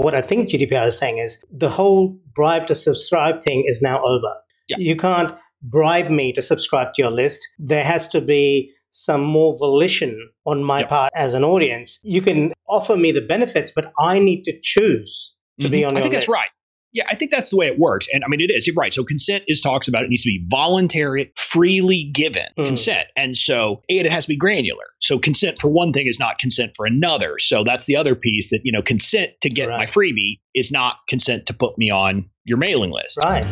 What I think GDPR is saying is the whole bribe to subscribe thing is now over. Yeah. You can't bribe me to subscribe to your list. There has to be some more volition on my Yep. part as an audience. You can offer me the benefits, but I need to choose to be Mhm. on I your think list. that's right. Yeah, I think that's the way it works. And I mean, it is. Right. So consent is talks about it needs to be voluntary, freely given Mm. consent. And so, and it has to be granular. So consent for one thing is not consent for another. So that's the other piece that, you know, consent to get my freebie is not consent to put me on your mailing list. Right.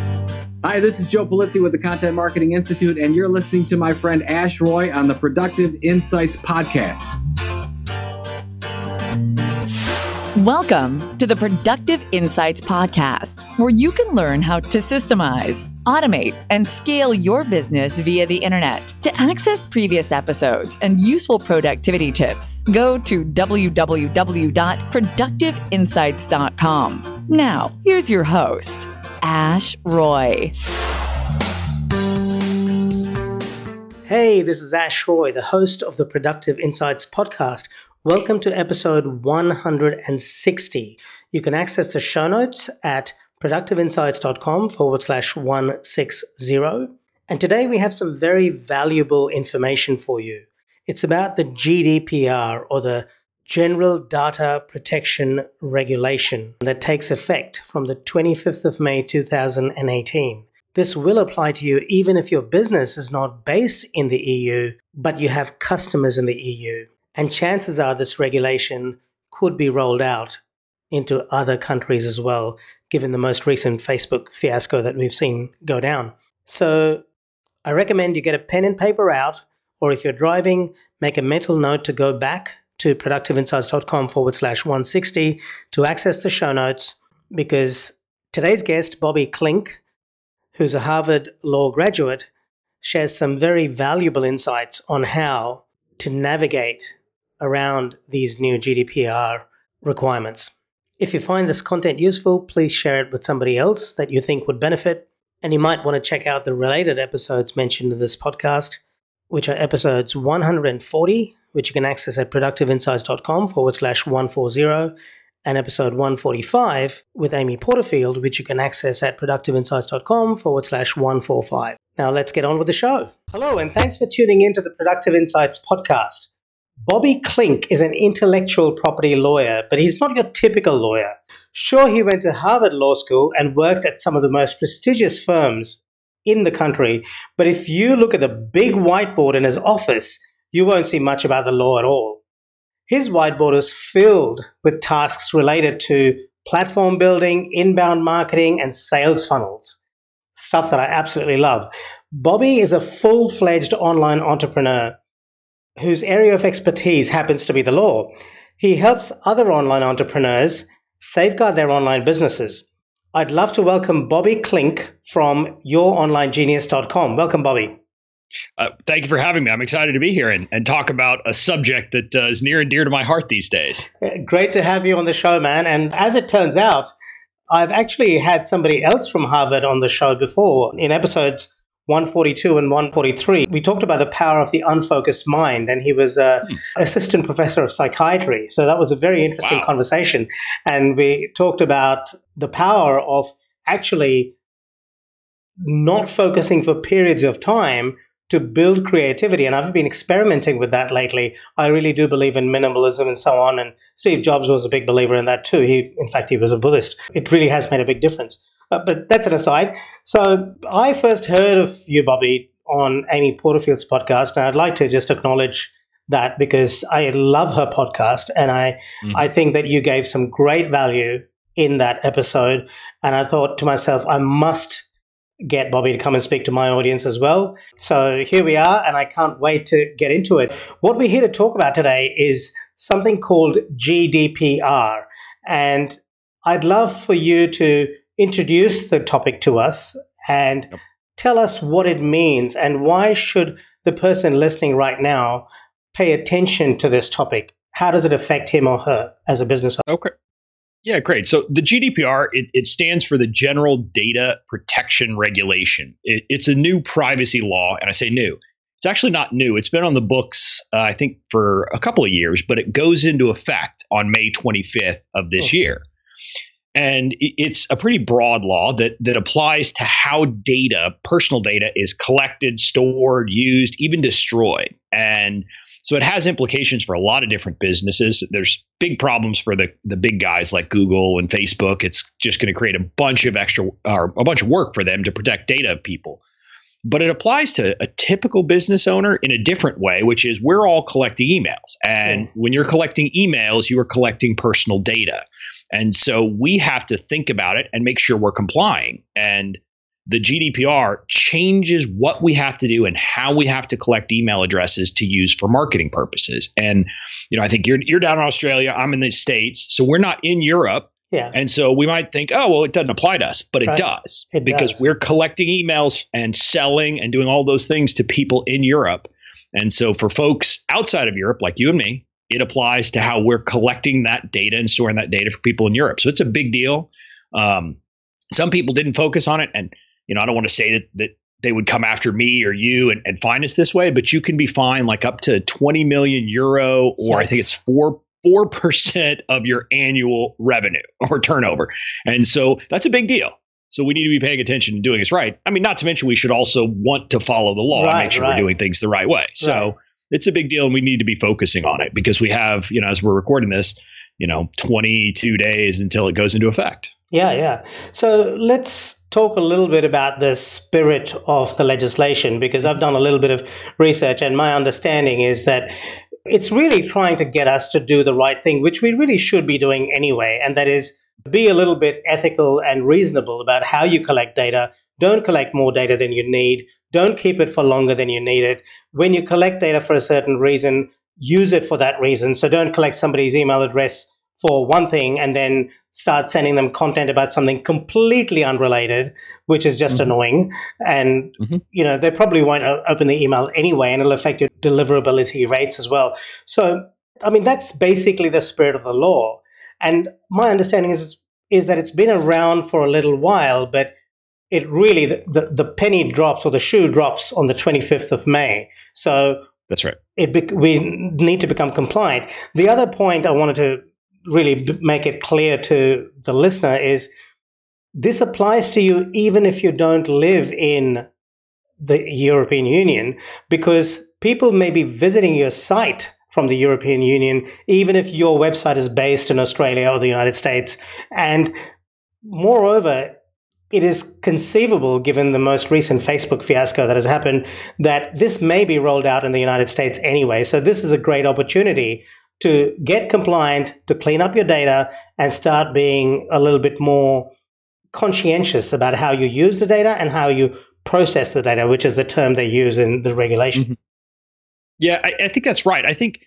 Hi, this is Joe Pulizzi with the Content Marketing Institute, and you're listening to my friend Ash Roy on the Productive Insights Podcast. Welcome to the Productive Insights Podcast, where you can learn how to systemize, automate, and scale your business via the internet. To access previous episodes and useful productivity tips, go to www.productiveinsights.com. Now, here's your host, Ash Roy. Hey, this is Ash Roy, the host of the Productive Insights podcast. Welcome to episode 160. You can access the show notes at productiveinsights.com forward slash 160. And today we have some very valuable information for you. It's about the GDPR or the General Data Protection Regulation that takes effect from the 25th of May 2018. This will apply to you even if your business is not based in the EU, but you have customers in the EU. And chances are this regulation could be rolled out into other countries as well, given the most recent Facebook fiasco that we've seen go down. So I recommend you get a pen and paper out, or if you're driving, make a mental note to go back to productiveinsights.com forward slash 160 to access the show notes because today's guest, Bobby Klinck, who's a Harvard Law graduate, shares some very valuable insights on how to navigate around these new GDPR requirements. If you find this content useful, please share it with somebody else that you think would benefit. And you might want to check out the related episodes mentioned in this podcast, which are episodes 140, which you can access at productiveinsights.com forward slash 140, and episode 145 with Amy Porterfield, which you can access at productiveinsights.com forward slash 145. Now let's get on with the show. Hello, and thanks for tuning in to the Productive Insights podcast. Bobby Klinck is an intellectual property lawyer, but he's not your typical lawyer. Sure, he went to Harvard Law School and worked at some of the most prestigious firms in the country, but if you look at the big whiteboard in his office, you won't see much about the law at all. His whiteboard is filled with tasks related to platform building, inbound marketing, and sales funnels. Stuff that I absolutely love. Bobby is a full fledged online entrepreneur whose area of expertise happens to be the law. He helps other online entrepreneurs safeguard their online businesses. I'd love to welcome Bobby Klinck from youronlinegenius.com. Welcome, Bobby. Uh, thank you for having me. I'm excited to be here and, and talk about a subject that uh, is near and dear to my heart these days. Uh, Great to have you on the show, man. And as it turns out, I've actually had somebody else from Harvard on the show before in episodes 142 and 143. We talked about the power of the unfocused mind, and he was a assistant professor of psychiatry. So that was a very interesting Wow. conversation. And we talked about the power of actually not focusing for periods of time to build creativity. And I've been experimenting with that lately. I really do believe in minimalism and so on. And Steve Jobs was a big believer in that too. He, in fact, he was a Buddhist. It really has made a big difference. Uh, but that's an aside. So I first heard of you, Bobby, on Amy Porterfield's podcast, and I'd like to just acknowledge that because I love her podcast, and I Mhm. I think that you gave some great value in that episode. And I thought to myself, I must get Bobby to come and speak to my audience as well. So here we are, and I can't wait to get into it. What we're here to talk about today is something called GDPR. And I'd love for you to introduce the topic to us and Yep. tell us what it means and why should the person listening right now pay attention to this topic? How does it affect him or her as a business owner? Okay. Yeah, great. So the GDPR, it, it stands for the General Data Protection Regulation. It, it's a new privacy law, and I say new. It's actually not new. It's been on the books, uh, I think, for a couple of years, but it goes into effect on May 25th of this Oh. year. And it's a pretty broad law that that applies to how data, personal data, is collected, stored, used, even destroyed. And so it has implications for a lot of different businesses. There's big problems for the the big guys like Google and Facebook. It's just going to create a bunch of extra or a bunch of work for them to protect data of people. But it applies to a typical business owner in a different way, which is we're all collecting emails. And when you're collecting emails, you are collecting personal data. And so we have to think about it and make sure we're complying. And the GDPR changes what we have to do and how we have to collect email addresses to use for marketing purposes. And you know, I think you're you're down in Australia, I'm in the states, so we're not in Europe. Yeah. And so we might think, oh, well, it doesn't apply to us, but it does It because does. we're collecting emails and selling and doing all those things to people in Europe. And so for folks outside of Europe, like you and me, it applies to how we're collecting that data and storing that data for people in Europe. So it's a big deal. Um, some people didn't focus on it, and you know, I don't want to say that that they would come after me or you and, and fine us this way, but you can be fined like up to 20 million euro, or I think it's four four percent of your annual revenue or turnover. And so that's a big deal. So we need to be paying attention and doing this right. I mean, not to mention we should also want to follow the law and make sure right. we're doing things the right way. So Right. It's a big deal and we need to be focusing on it because we have, you know, as we're recording this, you know, 22 days until it goes into effect. Yeah, yeah. So let's talk a little bit about the spirit of the legislation because I've done a little bit of research and my understanding is that it's really trying to get us to do the right thing, which we really should be doing anyway. And that is be a little bit ethical and reasonable about how you collect data. Don't collect more data than you need. Don't keep it for longer than you need it. When you collect data for a certain reason, use it for that reason. So don't collect somebody's email address for one thing and then start sending them content about something completely unrelated, which is just Mhm. annoying. And, Mhm. you know, they probably won't open the email anyway, and it'll affect your deliverability rates as well. So, I mean, that's basically the spirit of the law. And my understanding is, is that it's been around for a little while, but it really, the, the, the penny drops or the shoe drops on the 25th of May. So That's right. it we need to become compliant. The other point I wanted to really make it clear to the listener is this applies to you even if you don't live in the European Union because people may be visiting your site from the European Union even if your website is based in Australia or the United States and moreover it is conceivable, given the most recent Facebook fiasco that has happened, that this may be rolled out in the United States anyway. So, this is a great opportunity to get compliant, to clean up your data, and start being a little bit more conscientious about how you use the data and how you process the data, which is the term they use in the regulation. Mhm. Yeah, I, I think that's right. I think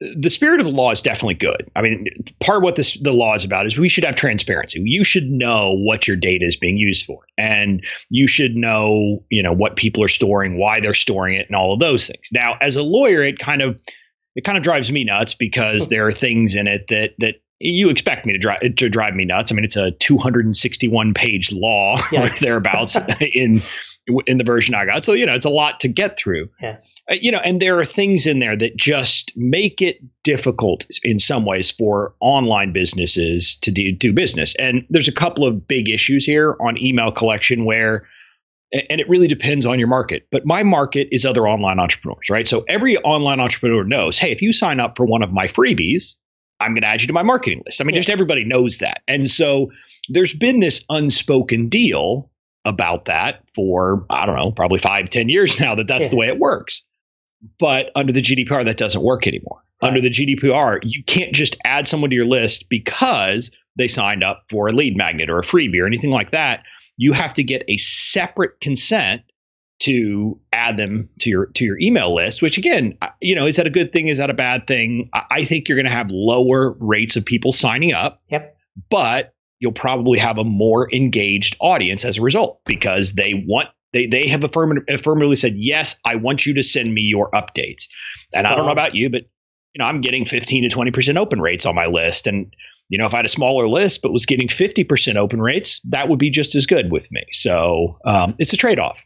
the spirit of the law is definitely good. I mean, part of what this the law is about is we should have transparency. You should know what your data is being used for, and you should know, you know, what people are storing, why they're storing it, and all of those things. Now, as a lawyer, it kind of it kind of drives me nuts because there are things in it that that you expect me to drive to drive me nuts. I mean, it's a 261 page law or thereabouts in in the version I got. So you know, it's a lot to get through. Yeah. Uh, you know, and there are things in there that just make it difficult in some ways for online businesses to do, do business. And there's a couple of big issues here on email collection where and it really depends on your market. But my market is other online entrepreneurs, right? So every online entrepreneur knows, hey, if you sign up for one of my freebies, I'm going to add you to my marketing list. I mean, Yeah. just everybody knows that. And so there's been this unspoken deal about that for, I don't know, probably five, ten years now that that's Yeah. the way it works. But under the GDPR, that doesn't work anymore. Right. Under the GDPR, you can't just add someone to your list because they signed up for a lead magnet or a freebie or anything like that. You have to get a separate consent to add them to your to your email list which again you know is that a good thing is that a bad thing i, I think you're going to have lower rates of people signing up Yep. but you'll probably have a more engaged audience as a result because they want they they have affirmative, affirmatively said yes i want you to send me your updates. And i don't know about you but you know i'm getting 15 to 20% open rates on my list. And you know if i had a smaller list but was getting 50% open rates that would be just as good with me. So um, it's a trade-off.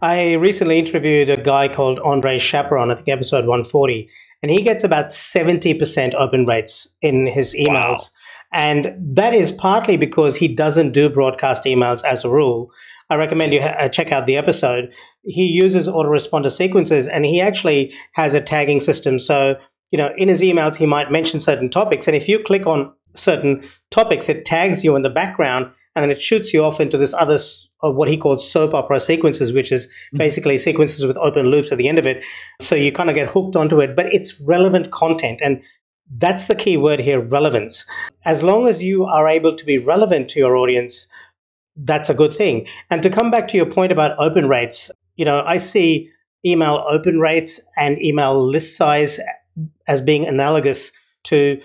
I recently interviewed a guy called Andre Chaperon, I think episode 140, and he gets about 70% open rates in his emails. And that is partly because he doesn't do broadcast emails as a rule. I recommend you ha- uh, check out the episode. He uses autoresponder sequences and he actually has a tagging system. So, you know, in his emails, he might mention certain topics. And if you click on certain topics, it tags you in the background and then it shoots you off into this other, uh, what he calls soap opera sequences, which is mm-hmm. basically sequences with open loops at the end of it. So you kind of get hooked onto it, but it's relevant content. And that's the key word here relevance. As long as you are able to be relevant to your audience, that's a good thing. And to come back to your point about open rates, you know, I see email open rates and email list size as being analogous to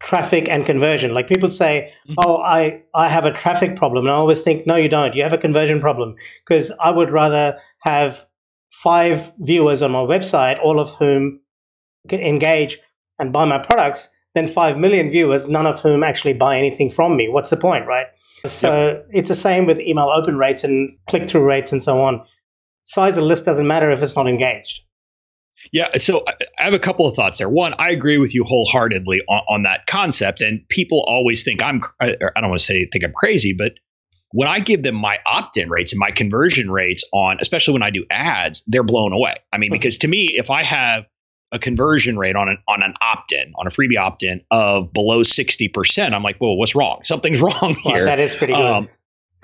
traffic and conversion. Like people say, mm-hmm. "Oh, I I have a traffic problem," and I always think, "No, you don't. You have a conversion problem." Because I would rather have five viewers on my website, all of whom engage and buy my products, than five million viewers, none of whom actually buy anything from me. What's the point, right? So yep. it's the same with email open rates and click through rates and so on. Size of list doesn't matter if it's not engaged. Yeah, so I have a couple of thoughts there. One, I agree with you wholeheartedly on, on that concept, and people always think I'm. I don't want to say think I'm crazy, but when I give them my opt-in rates and my conversion rates on, especially when I do ads, they're blown away. I mean, hmm. because to me, if I have a conversion rate on an on an opt-in on a freebie opt-in of below 60% i'm like well what's wrong? Something's wrong here. well, that is pretty good. Um,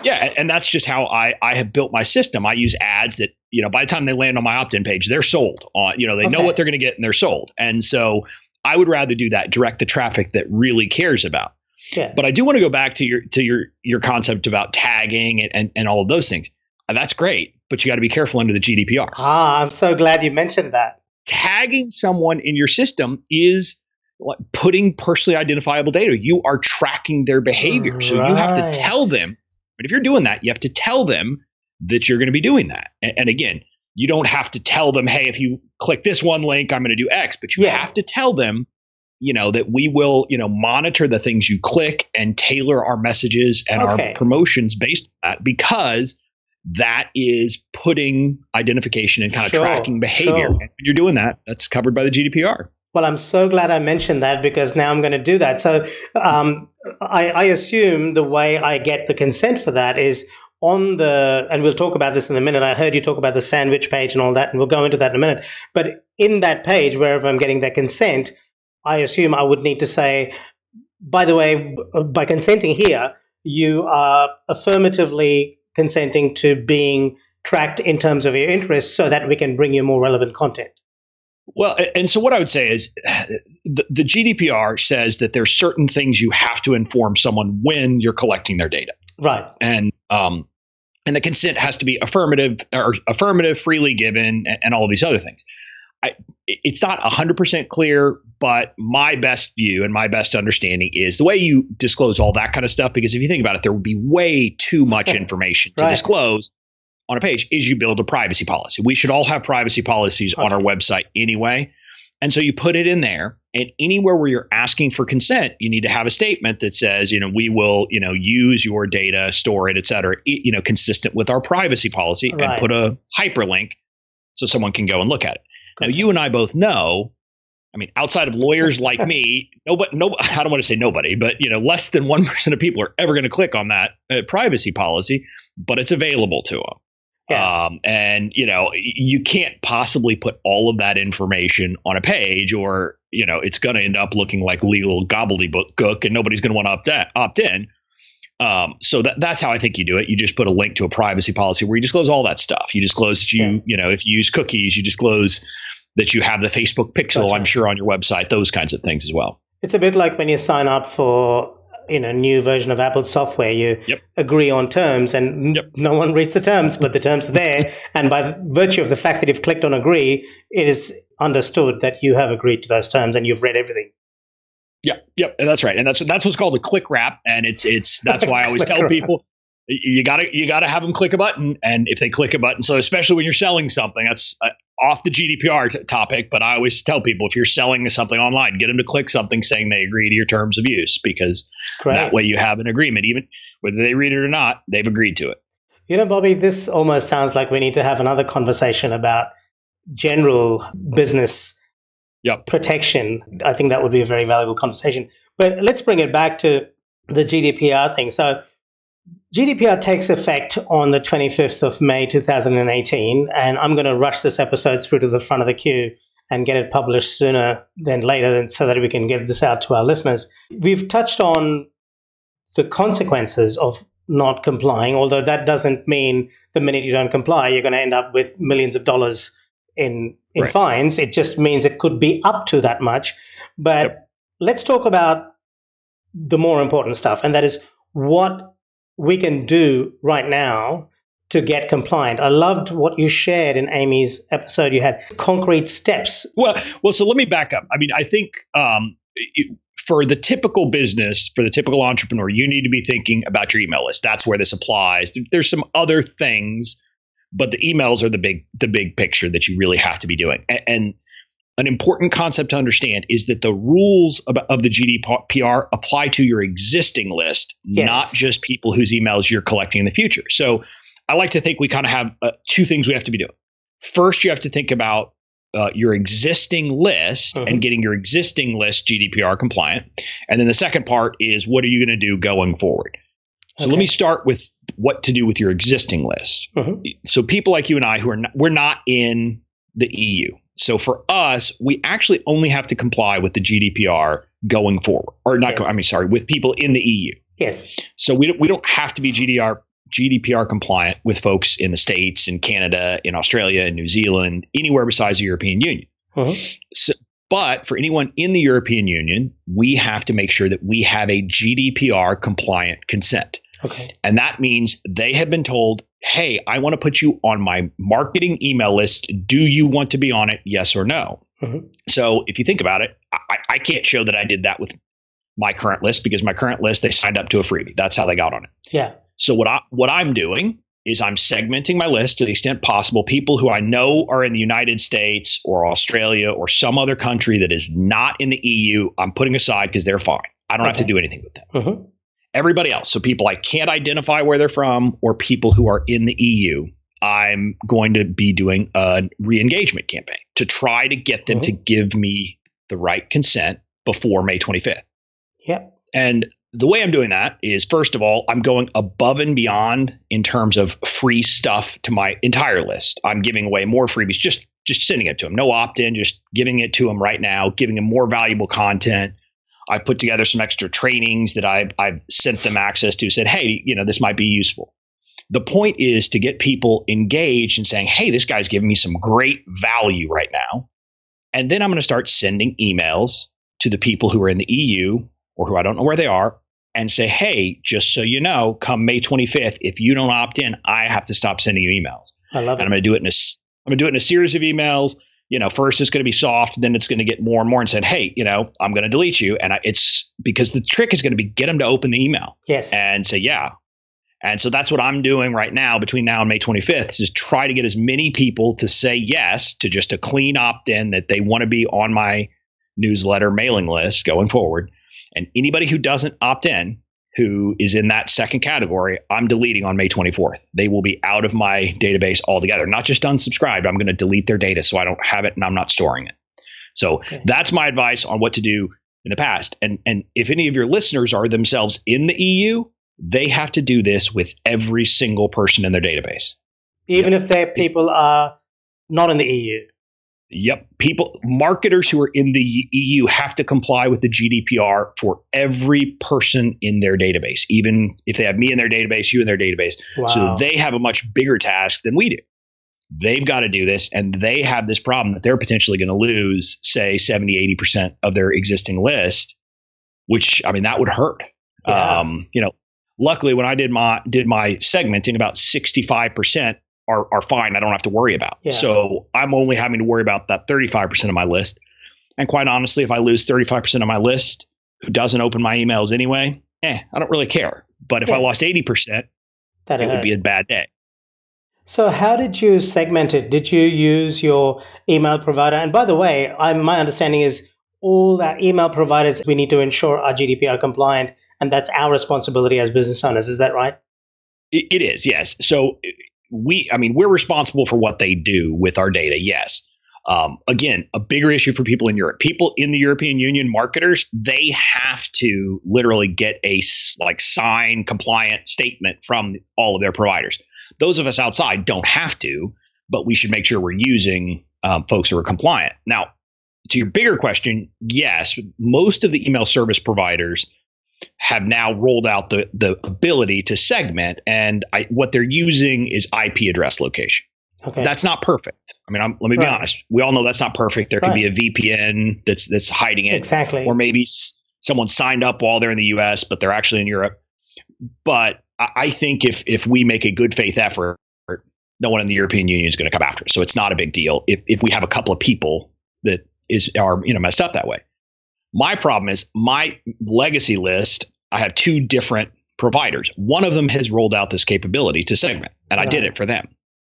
yeah and that's just how i i have built my system. I use ads that you know by the time they land on my opt-in page they're sold on you know they okay. know what they're going to get and they're sold. And so i would rather do that direct the traffic that really cares about. Yeah. but i do want to go back to your to your your concept about tagging and, and, and all of those things. That's great but you got to be careful under the gdpr ah i'm so glad you mentioned that tagging someone in your system is putting personally identifiable data. You are tracking their behavior. Right. So you have to tell them, but if you're doing that, you have to tell them that you're going to be doing that. And, and again, you don't have to tell them, hey, if you click this one link, I'm going to do X, but you yeah. have to tell them, you know, that we will, you know, monitor the things you click and tailor our messages and okay. our promotions based on that because that is putting identification and kind of sure, tracking behavior. Sure. And when you're doing that, that's covered by the GDPR. Well, I'm so glad I mentioned that because now I'm going to do that. So um, I, I assume the way I get the consent for that is on the, and we'll talk about this in a minute. I heard you talk about the sandwich page and all that, and we'll go into that in a minute. But in that page, wherever I'm getting that consent, I assume I would need to say, by the way, by consenting here, you are affirmatively consenting to being tracked in terms of your interests so that we can bring you more relevant content. Well, and so what I would say is the, the, GDPR says that there's certain things you have to inform someone when you're collecting their data. Right. And um, and the consent has to be affirmative or affirmative, freely given, and, and all of these other things. I, it's not 100% clear, but my best view and my best understanding is the way you disclose all that kind of stuff. Because if you think about it, there would be way too much information to right. disclose on a page. Is you build a privacy policy? We should all have privacy policies okay. on our website anyway. And so you put it in there, and anywhere where you're asking for consent, you need to have a statement that says, you know, we will, you know, use your data, store it, et cetera, you know, consistent with our privacy policy, right. and put a hyperlink so someone can go and look at it. Now, you and I both know. I mean, outside of lawyers like me, nobody, no, I don't want to say nobody, but you know, less than one percent of people are ever going to click on that uh, privacy policy, but it's available to them. Yeah. Um, and you know, you can't possibly put all of that information on a page, or you know, it's going to end up looking like legal gobbledygook, and nobody's going to want to opt, opt in. Um, so that, that's how I think you do it. You just put a link to a privacy policy where you disclose all that stuff. You disclose that you, yeah. you know, if you use cookies, you disclose that you have the Facebook pixel. I'm sure, on your website, those kinds of things as well. It's a bit like when you sign up for you know new version of Apple software, you yep. agree on terms, and yep. no one reads the terms, but the terms are there, and by virtue of the fact that you've clicked on agree, it is understood that you have agreed to those terms and you've read everything. Yeah, yep, and that's right, and that's that's what's called a click wrap, and it's it's that's why I always tell wrap. people you gotta you gotta have them click a button, and if they click a button, so especially when you're selling something, that's uh, off the GDPR t- topic, but I always tell people if you're selling something online, get them to click something saying they agree to your terms of use, because Correct. that way you have an agreement, even whether they read it or not, they've agreed to it. You know, Bobby, this almost sounds like we need to have another conversation about general business yep. protection. I think that would be a very valuable conversation. But let's bring it back to the GDPR thing. So GDPR takes effect on the 25th of May 2018, and I'm going to rush this episode through to the front of the queue and get it published sooner than later so that we can get this out to our listeners. We've touched on the consequences of not complying, although that doesn't mean the minute you don't comply, you're going to end up with millions of dollars in, in right. fines. It just means it could be up to that much. But yep. let's talk about the more important stuff, and that is what we can do right now to get compliant. I loved what you shared in Amy's episode. You had concrete steps. Well, well, so let me back up. I mean, I think um, it, for the typical business, for the typical entrepreneur, you need to be thinking about your email list. That's where this applies. There's some other things, but the emails are the big the big picture that you really have to be doing. And, and an important concept to understand is that the rules of, of, the GDPR apply to your existing list, yes. not just people whose emails you're collecting in the future. So I like to think we kind of have uh, two things we have to be doing. First, you have to think about uh, your existing list and mm-hmm. getting your existing list GDPR compliant. And then the second part is what are you going to do going forward? So okay. let me start with what to do with your existing list. Mm-hmm. So people like you and I who are not, we're not in the EU. So for us, we actually only have to comply with the GDPR going forward, or not. Yes. I mean, sorry, with people in the EU. Yes. So we don't, we don't have to be GDPR GDPR compliant with folks in the States, in Canada, in Australia, in New Zealand, anywhere besides the European Union. Uh-huh. So, but for anyone in the European Union, we have to make sure that we have a GDPR compliant consent. Okay. And that means they have been told, hey, I want to put you on my marketing email list. Do you want to be on it? Yes or no? Uh-huh. So if you think about it, I, I can't show that I did that with my current list because my current list, they signed up to a freebie. That's how they got on it. Yeah. So what I what I'm doing is I'm segmenting my list to the extent possible. People who I know are in the United States or Australia or some other country that is not in the EU, I'm putting aside because they're fine. I don't okay. have to do anything with them. Uh-huh. Everybody else, so people I can't identify where they're from or people who are in the EU, I'm going to be doing a re-engagement campaign to try to get them uh-huh. to give me the right consent before May 25th. Yep. And the way I'm doing that is first of all, I'm going above and beyond in terms of free stuff to my entire list. I'm giving away more freebies, just just sending it to them. No opt-in, just giving it to them right now, giving them more valuable content. I put together some extra trainings that I've I've sent them access to, said, hey, you know, this might be useful. The point is to get people engaged and saying, hey, this guy's giving me some great value right now. And then I'm going to start sending emails to the people who are in the EU or who I don't know where they are and say, hey, just so you know, come May 25th, if you don't opt in, I have to stop sending you emails. I love and it. I'm going to do it in a, I'm going to do it in a series of emails. You know, first it's going to be soft, then it's going to get more and more and said, hey, you know, I'm going to delete you. And I, it's because the trick is going to be get them to open the email. Yes. And say, yeah. And so that's what I'm doing right now between now and May 25th is try to get as many people to say yes to just a clean opt in that they want to be on my newsletter mailing list going forward and anybody who doesn't opt in, who is in that second category, I'm deleting on May 24th. They will be out of my database altogether. Not just unsubscribed, I'm going to delete their data so I don't have it and I'm not storing it. So okay. that's my advice on what to do in the past. And and if any of your listeners are themselves in the EU, they have to do this with every single person in their database. Even yep. if their people are not in the EU. Yep. People, marketers who are in the EU have to comply with the GDPR for every person in their database, even if they have me in their database, you in their database. Wow. So they have a much bigger task than we do. They've got to do this, and they have this problem that they're potentially going to lose, say, 70, 80% of their existing list, which, I mean, that would hurt. Yeah. Um, you know, luckily, when I did my did my segmenting, about 65% are, are fine. I don't have to worry about. Yeah. So I'm only having to worry about that 35% of my list. And quite honestly, if I lose 35% of my list who doesn't open my emails anyway, eh, I don't really care. But if yeah. I lost 80%, that it would be a bad day. So, how did you segment it? Did you use your email provider? And by the way, I, my understanding is all that email providers, we need to ensure are GDPR compliant, and that's our responsibility as business owners. Is that right? it, it is, yes. So, we, I mean, we're responsible for what they do with our data, yes. Um, again, a bigger issue for people in Europe. People in the European Union, marketers, they have to literally get a like sign compliant statement from all of their providers. Those of us outside don't have to, but we should make sure we're using um, folks who are compliant. Now, to your bigger question, yes, most of the email service providers have now rolled out the the ability to segment, and I, what they're using is IP address location. Okay. That's not perfect. I mean, I'm, let me right. be honest. We all know that's not perfect. There could right. be a VPN that's that's hiding it. Exactly. Or maybe someone signed up while they're in the U.S., but they're actually in Europe. But I think if if we make a good faith effort, no one in the European Union is going to come after us. So it's not a big deal if if we have a couple of people that is are you know messed up that way. My problem is my legacy list. I have two different providers. One of them has rolled out this capability to segment, and right. I did it for them.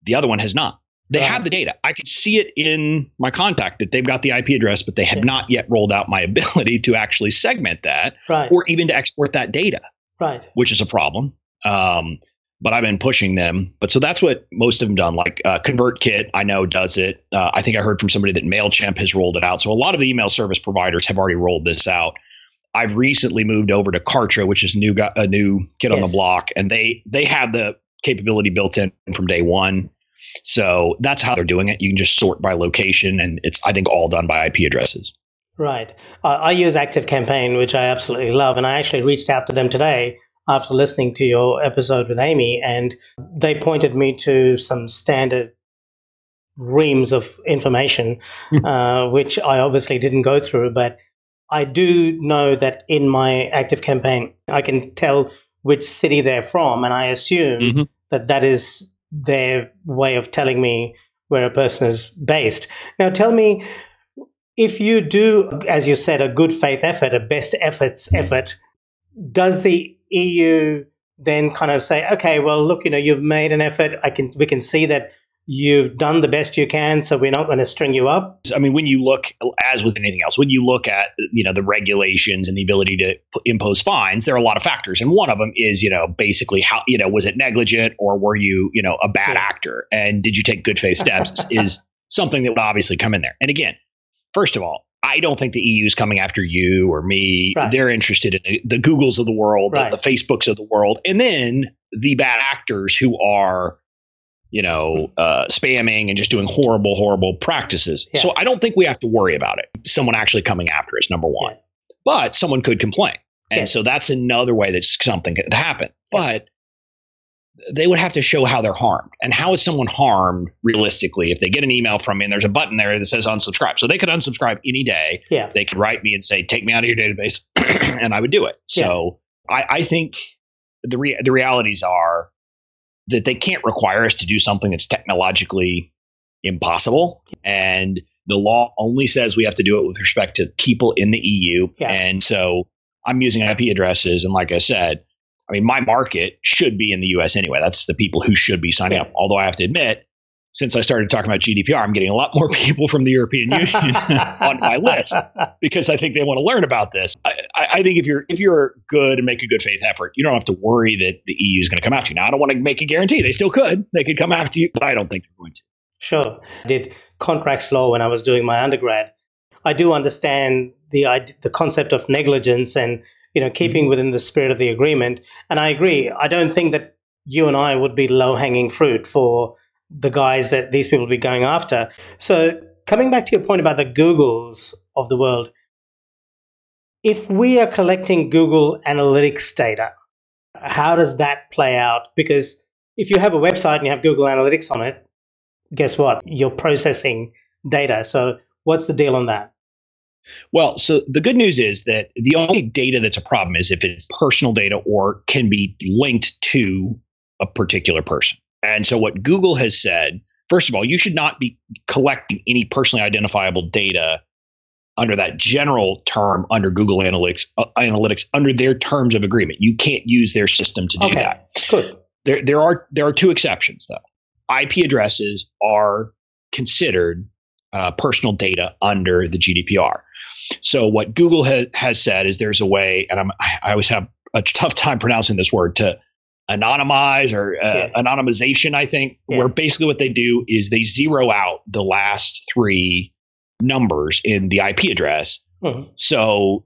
The other one has not. They right. have the data. I could see it in my contact that they've got the IP address, but they have yeah. not yet rolled out my ability to actually segment that right. or even to export that data. Right. Which is a problem. Um, but I've been pushing them. But so that's what most of them done. Like uh, ConvertKit, I know does it. Uh, I think I heard from somebody that Mailchimp has rolled it out. So a lot of the email service providers have already rolled this out. I've recently moved over to Kartra, which is new a new kid yes. on the block, and they they have the capability built in from day one. So that's how they're doing it. You can just sort by location, and it's I think all done by IP addresses. Right. Uh, I use Active Campaign, which I absolutely love, and I actually reached out to them today after listening to your episode with Amy, and they pointed me to some standard reams of information, hmm. uh, which I obviously didn't go through, but I do know that in my active campaign, I can tell which city they're from, and I assume mm-hmm. that that is their way of telling me where a person is based. Now, tell me if you do, as you said, a good faith effort, a best efforts effort, does the EU then kind of say, okay, well, look, you know, you've made an effort. I can, we can see that you've done the best you can, so we're not going to string you up. I mean, when you look, as with anything else, when you look at you know the regulations and the ability to impose fines, there are a lot of factors, and one of them is you know basically how you know was it negligent or were you you know a bad yeah. actor, and did you take good faith steps is something that would obviously come in there. And again, first of all, I don't think the EU is coming after you or me. Right. They're interested in the, the, Googles of the world, right. the, the Facebooks of the world, and then the bad actors who are, you know, uh, spamming and just doing horrible, horrible practices. Yeah. So I don't think we have to worry about it. Someone actually coming after us, number one. Yeah. But someone could complain. And yeah. so that's another way that something could happen. But they would have to show how they're harmed. And how is someone harmed realistically if they get an email from me and there's a button there that says unsubscribe? So they could unsubscribe any day. Yeah. They could write me and say, take me out of your database, and I would do it. So yeah. I, I, think the, re- the realities are that they can't require us to do something that's technologically impossible. And the law only says we have to do it with respect to people in the EU. Yeah. And so I'm using IP addresses. And like I said, I mean, my market should be in the US anyway. That's the people who should be signing up. Although I have to admit, since I started talking about GDPR, I'm getting a lot more people from the European Union on my list because I think they want to learn about this. I, I, think if you're if you're good and make a good faith effort, you don't have to worry that the EU is going to come after you. Now, I don't want to make a guarantee; they still could. They could come after you, but I don't think they're going to. Sure, I did contracts law when I was doing my undergrad. I do understand the the concept of negligence and you know, keeping mm-hmm. within the spirit of the agreement. And I agree. I don't think that you and I would be low hanging fruit for the guys that these people would be going after. So, coming back to your point about the Googles of the world, if we are collecting Google Analytics data, how does that play out? Because if you have a website and you have Google Analytics on it, guess what? You're processing data. So, what's the deal on that? Well, so the good news is that the only data that's a problem is if it's personal data or can be linked to a particular person. And so what Google has said, first of all, you should not be collecting any personally identifiable data under that general term under Google Analytics uh, Analytics under their terms of agreement. You can't use their system to do okay. that. Good. There there are there are two exceptions though. IP addresses are considered uh, personal data under the GDPR. So what Google has, has said is there's a way, and I'm, I always have a tough time pronouncing this word to anonymize or uh, Yeah. anonymization, I think, Yeah. where basically what they do is they zero out the last three numbers in the IP address Mhm. so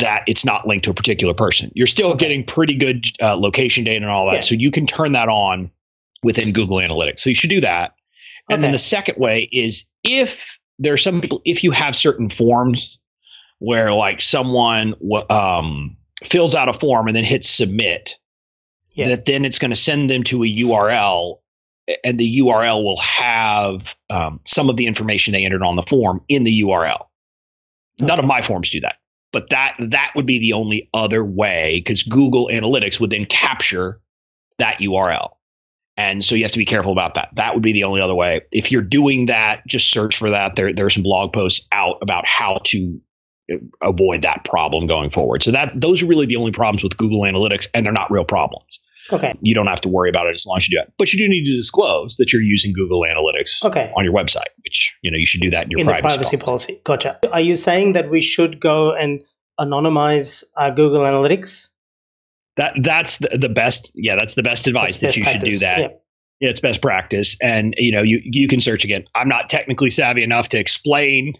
that it's not linked to a particular person. You're still Okay. getting pretty good uh, location data and all that. Yeah. So you can turn that on within Google Analytics. So you should do that. And then the second way is if there are some people, if you have certain forms where like someone um, fills out a form and then hits submit, Yeah. that then it's going to send them to a URL and the URL will have um, some of the information they entered on the form in the URL. None of my forms do that, but that that would be the only other way because Google Analytics would then capture that URL. And so you have to be careful about that. That would be the only other way. If you're doing that, just search for that. There, there are some blog posts out about how to avoid that problem going forward. So that those are really the only problems with Google Analytics, and they're not real problems. Okay. You don't have to worry about it as long as you do it. But you do need to disclose that you're using Google Analytics Okay. on your website, which you know you should do that in your in the privacy, privacy policy. Gotcha. Are you saying that we should go and anonymize our Google Analytics? That that's the, the best. Yeah, that's the best advice That's that you should do that. Yeah. It's best practice, and you know you you can search again. I'm not technically savvy enough to explain.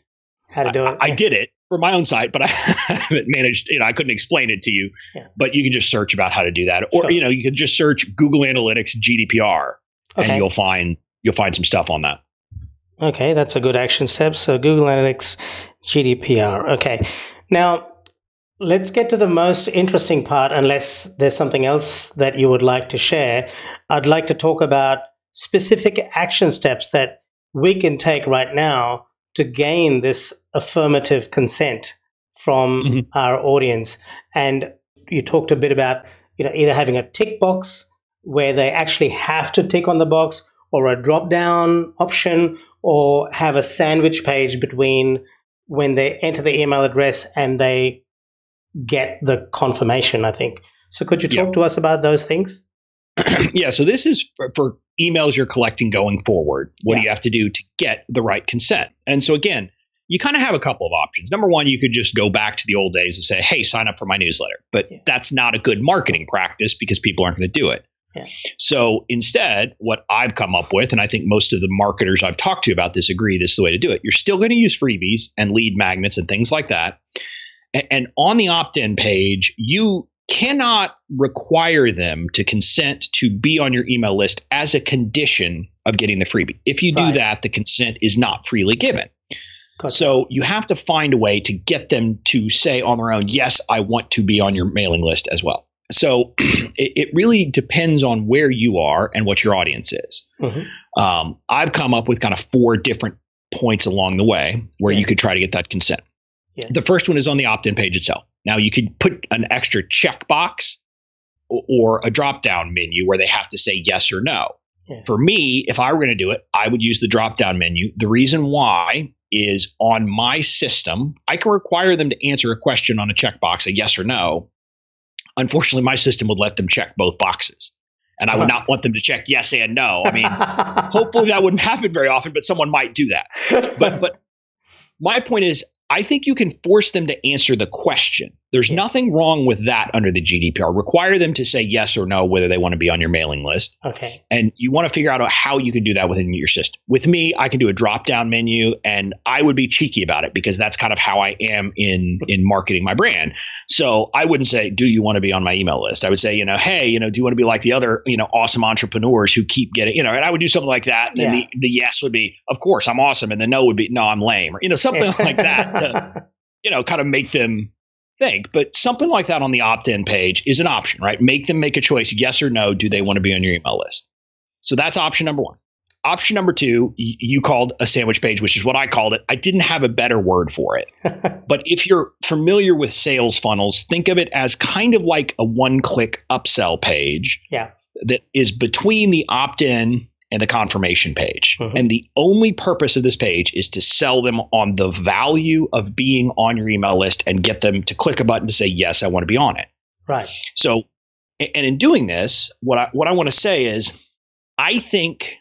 How to do it? I yeah. did it for my own site, but I haven't managed. You know, I couldn't explain it to you. Yeah. But you can just search about how to do that, or Sure. you know, you can just search Google Analytics GDPR, Okay. and you'll find you'll find some stuff on that. Okay, that's a good action step. So Google Analytics GDPR. Okay. Now, let's get to the most interesting part, unless there's something else that you would like to share. I'd like to talk about specific action steps that we can take right now to gain this affirmative consent from Mhm. our audience. And you talked a bit about, you know, either having a tick box where they actually have to tick on the box or a drop down option or have a sandwich page between when they enter the email address and they get the confirmation, I think. So could you talk Yeah. to us about those things? yeah, so this is for, for emails you're collecting going forward. What do you have to do to get the right consent? And so again, you kind of have a couple of options. Number one, you could just go back to the old days and say, "Hey, sign up for my newsletter." But Yeah. that's not a good marketing practice because people aren't going to do it. Yeah. So instead, what I've come up with, and I think most of the marketers I've talked to about this agree this is the way to do it. You're still going to use freebies and lead magnets and things like that. And on the opt-in page, you cannot require them to consent to be on your email list as a condition of getting the freebie. If you do that, the consent is not freely given. Gotcha. So you have to find a way to get them to say on their own, yes, I want to be on your mailing list as well. So it, it really depends on where you are and what your audience is. Mhm. Um, I've come up with kind of four different points along the way where Yeah. you could try to get that consent. Yeah. The first one is on the opt in page itself. Now you could put an extra checkbox or a drop down menu where they have to say yes or no. Yes. For me, if I were going to do it, I would use the drop down menu. The reason why is on my system, I can require them to answer a question on a checkbox, a yes or no. Unfortunately, my system would let them check both boxes. And I would not want them to check yes and no. I mean, hopefully that wouldn't happen very often, but someone might do that. But but my point is I think you can force them to answer the question. There's Yeah. nothing wrong with that under the GDPR. Require them to say yes or no whether they want to be on your mailing list. okay. And you want to figure out how you can do that within your system. With me, I can do a drop down menu and I would be cheeky about it because that's kind of how I am in in marketing my brand. So I wouldn't say, do you want to be on my email list? I would say, you know, hey, you know, do you want to be like the other, you know, awesome entrepreneurs who keep getting, you know, and I would do something like that. And then Yeah. the, the yes would be, of course, I'm awesome. And the no would be, no, I'm lame. Or, you know, something like that to, you know, kind of make them think. But something like that on the opt in page is an option, right? Make them make a choice, yes or no. Do they want to be on your email list? So that's option number one. Option number two, you called a sandwich page, which is what I called it. I didn't have a better word for it. But if you're familiar with sales funnels, think of it as kind of like a one click upsell page Yeah. that is between the opt in and the confirmation page. Mhm. And the only purpose of this page is to sell them on the value of being on your email list and get them to click a button to say, yes, I want to be on it. right. So, and in doing this, what I what I want to say is, I think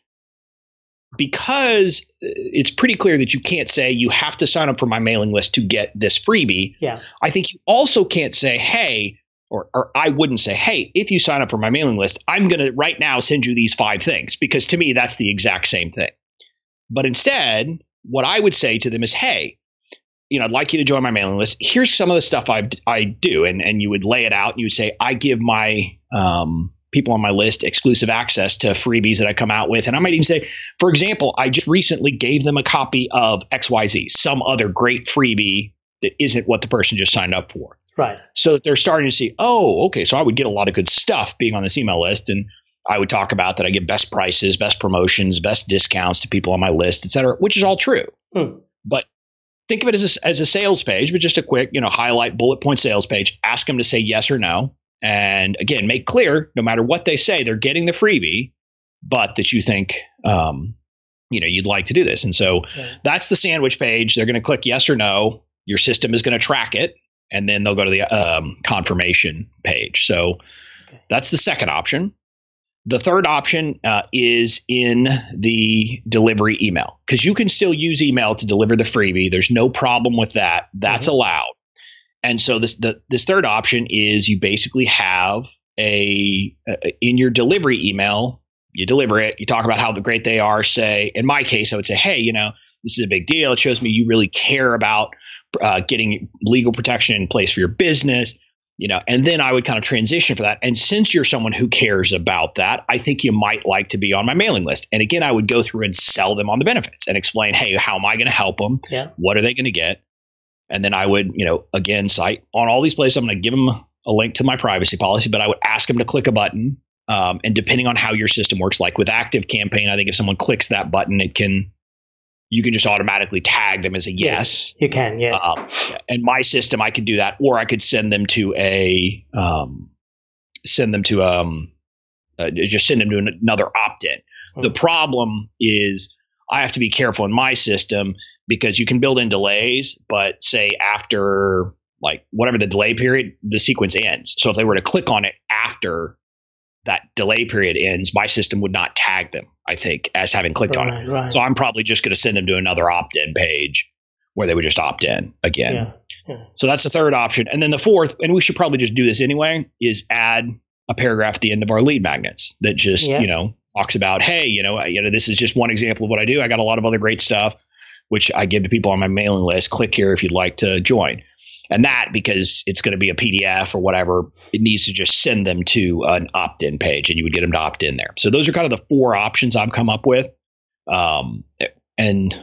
because uh, it's pretty clear that you can't say you have to sign up for my mailing list to get this freebie. Yeah. I think you also can't say, hey, or, or I wouldn't say, hey, if you sign up for my mailing list, I'm going to right now send you these five things because to me, that's the exact same thing. But instead, what I would say to them is, hey, you know, I'd like you to join my mailing list. Here's some of the stuff I, I do. And, and you would lay it out and you would say, I give my um, people on my list exclusive access to freebies that I come out with. And I might even say, for example, I just recently gave them a copy of XYZ, some other great freebie that isn't what the person just signed up for. Right. So that they're starting to see, oh, okay, so I would get a lot of good stuff being on this email list. And I would talk about that I get best prices, best promotions, best discounts to people on my list, et cetera, which is all true. Hmm. But think of it as a, as a sales page, but just a quick, you know, highlight bullet point sales page. Ask them to say yes or no. And again, make clear no matter what they say, they're getting the freebie, but that you think, um, you know, you'd like to do this. And so Yeah. that's the sandwich page. They're going to click yes or no. Your system is going to track it, and then they'll go to the um, confirmation page. So Okay. that's the second option. The third option uh, is in the delivery email because you can still use email to deliver the freebie. There's no problem with that. That's allowed. And so this the, this third option is you basically have a, a in your delivery email. You deliver it. You talk about how great they are. Say, in my case, I would say, hey, you know, this is a big deal. It shows me you really care about uh, getting legal protection in place for your business you know and then i would kind of transition for that. And since you're someone who cares about that i think you might like to be on my mailing list. And again i would go through and sell them on the benefits and explain hey how am i going to help them? Yeah. what are they going to get? And then i would you know again cite on all these places i'm going to give them a link to my privacy policy but i would ask them to click a button um, and depending on how your system works like with ActiveCampaign i think if someone clicks that button it can you can just automatically tag them as a yes You can. Yeah. um, and my system, I could do that, or I could send them to a um, send them to um, uh, just send them to an- another opt-in. The Hmm. problem is I have to be careful in my system because you can build in delays, but say after like whatever the delay period, the sequence ends. So if they were to click on it after that delay period ends, my system would not tag them. I think as having clicked on it. right. Right. So I'm probably just going to send them to another opt-in page where they would just opt in again. yeah. So that's the third option. And then the fourth, and we should probably just do this anyway, is add a paragraph at the end of our lead magnets that just, Yeah. you know, talks about, hey, you know, you know, this is just one example of what I do. I got a lot of other great stuff, which I give to people on my mailing list. Click here if you'd like to join. And that, because it's going to be a PDF or whatever, it needs to just send them to an opt in page and you would get them to opt in there. So those are kind of the four options I've come up with. Um, and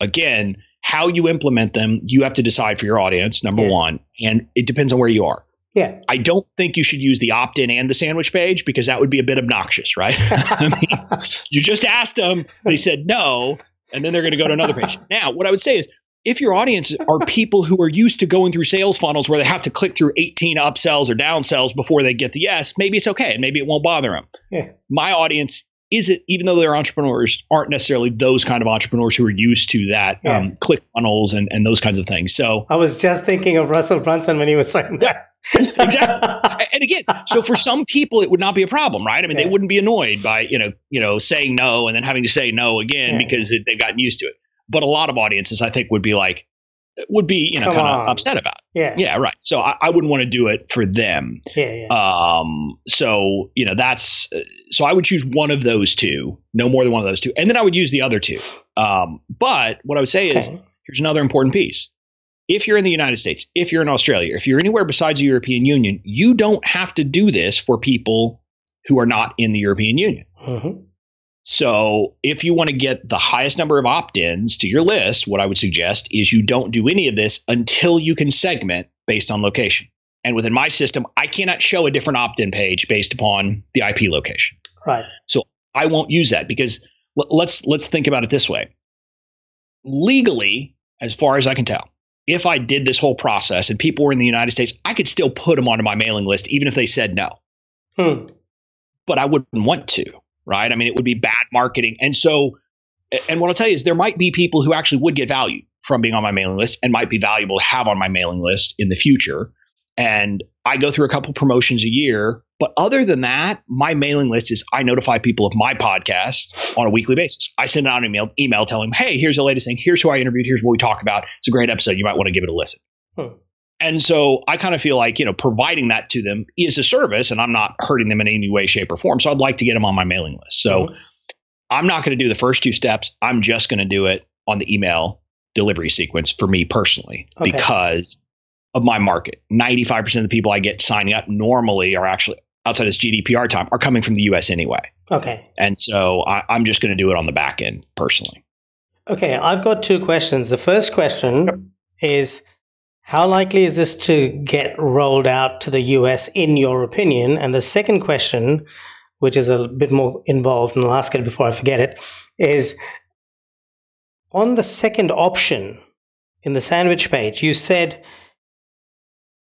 again, how you implement them, you have to decide for your audience, number Yeah. one. And it depends on where you are. Yeah. I don't think you should use the opt in and the sandwich page because that would be a bit obnoxious, right? I mean, you just asked them, they said no, and then they're going to go to another page. Now, what I would say is if your audience are people who are used to going through sales funnels where they have to click through 18 upsells or downsells before they get the yes, maybe it's okay and maybe it won't bother them. Yeah. My audience isn't, even though they're entrepreneurs, aren't necessarily those kind of entrepreneurs who are used to that Yeah. um, click funnels and, and those kinds of things. So, I was just thinking of Russell Brunson when he was saying that. exactly. and again, so for some people, it would not be a problem, right? I mean, Yeah. they wouldn't be annoyed by you know, you know, saying no and then having to say no again Yeah. because it, they've gotten used to it. But a lot of audiences, I think, would be like, would be you know, kind of upset about it. yeah. Yeah, right. So I, I wouldn't want to do it for them. Yeah. Yeah. Um, so you know, that's so I would choose one of those two, no more than one of those two, and then I would use the other two. Um, but what I would say is, here's another important piece. If you're in the United States, if you're in Australia, if you're anywhere besides the European Union, you don't have to do this for people who are not in the European Union. Mhm. So, if you want to get the highest number of opt ins to your list, what I would suggest is you don't do any of this until you can segment based on location. And within my system, I cannot show a different opt in page based upon the IP location. Right. So, I won't use that because l- let's let's think about it this way. Legally, as far as I can tell, if I did this whole process and people were in the United States, I could still put them onto my mailing list even if they said no. Hmm. But I wouldn't want to, right? I mean, it would be bad marketing. And so and what I'll tell you is there might be people who actually would get value from being on my mailing list and might be valuable to have on my mailing list in the future. And I go through a couple promotions a year. But other than that, my mailing list is I notify people of my podcast on a weekly basis. I send out an email, email telling them, hey, here's the latest thing. Here's who I interviewed. Here's what we talk about. It's a great episode. You might want to give it a listen. Hmm. And so I kind of feel like, you know, providing that to them is a service and I'm not hurting them in any way, shape, or form. So I'd like to get them on my mailing list. So mm-hmm. I'm not going to do the first two steps. I'm just going to do it on the email delivery sequence for me personally okay. because of my market. 95% of the people I get signing up normally are actually outside this GDPR time are coming from the US anyway. Okay. And so I, I'm just going to do it on the back end personally. Okay. I've got two questions. The first question is how likely is this to get rolled out to the US in your opinion? And the second question, which is a bit more involved, and I'll ask it before I forget it, is on the second option in the sandwich page, you said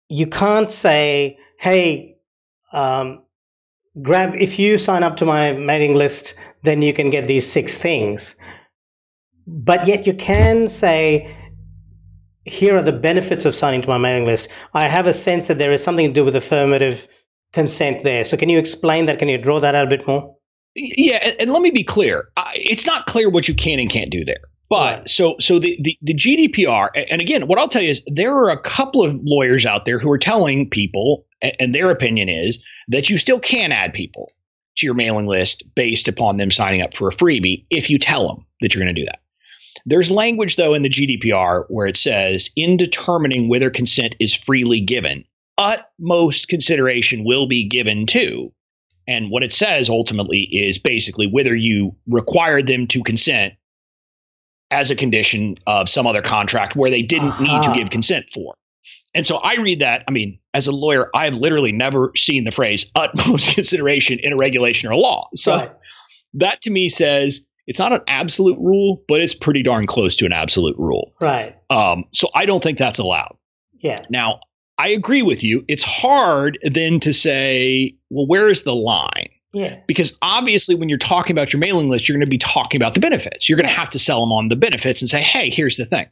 you can't say, hey, um, grab, if you sign up to my mailing list, then you can get these six things. But yet you can say, here are the benefits of signing to my mailing list. I have a sense that there is something to do with affirmative consent there. So can you explain that? Can you draw that out a bit more? Yeah, and, and let me be clear. It's not clear what you can and can't do there. But right. so so the, the the GDPR, and again, what I'll tell you is there are a couple of lawyers out there who are telling people, and their opinion is that you still can add people to your mailing list based upon them signing up for a freebie if you tell them that you're going to do that. There's language, though, in the GDPR where it says, in determining whether consent is freely given, utmost consideration will be given to. And what it says ultimately is basically whether you require them to consent as a condition of some other contract where they didn't uh-huh. need to give consent for. And so I read that. I mean, as a lawyer, I've literally never seen the phrase utmost consideration in a regulation or a law. So right. that to me says it's not an absolute rule, but it's pretty darn close to an absolute rule. Right. Um, so I don't think that's allowed. Yeah. Now, I agree with you. It's hard then to say, well, where is the line? Yeah. Because obviously, when you're talking about your mailing list, you're going to be talking about the benefits. You're going to have to sell them on the benefits and say, hey, here's the thing.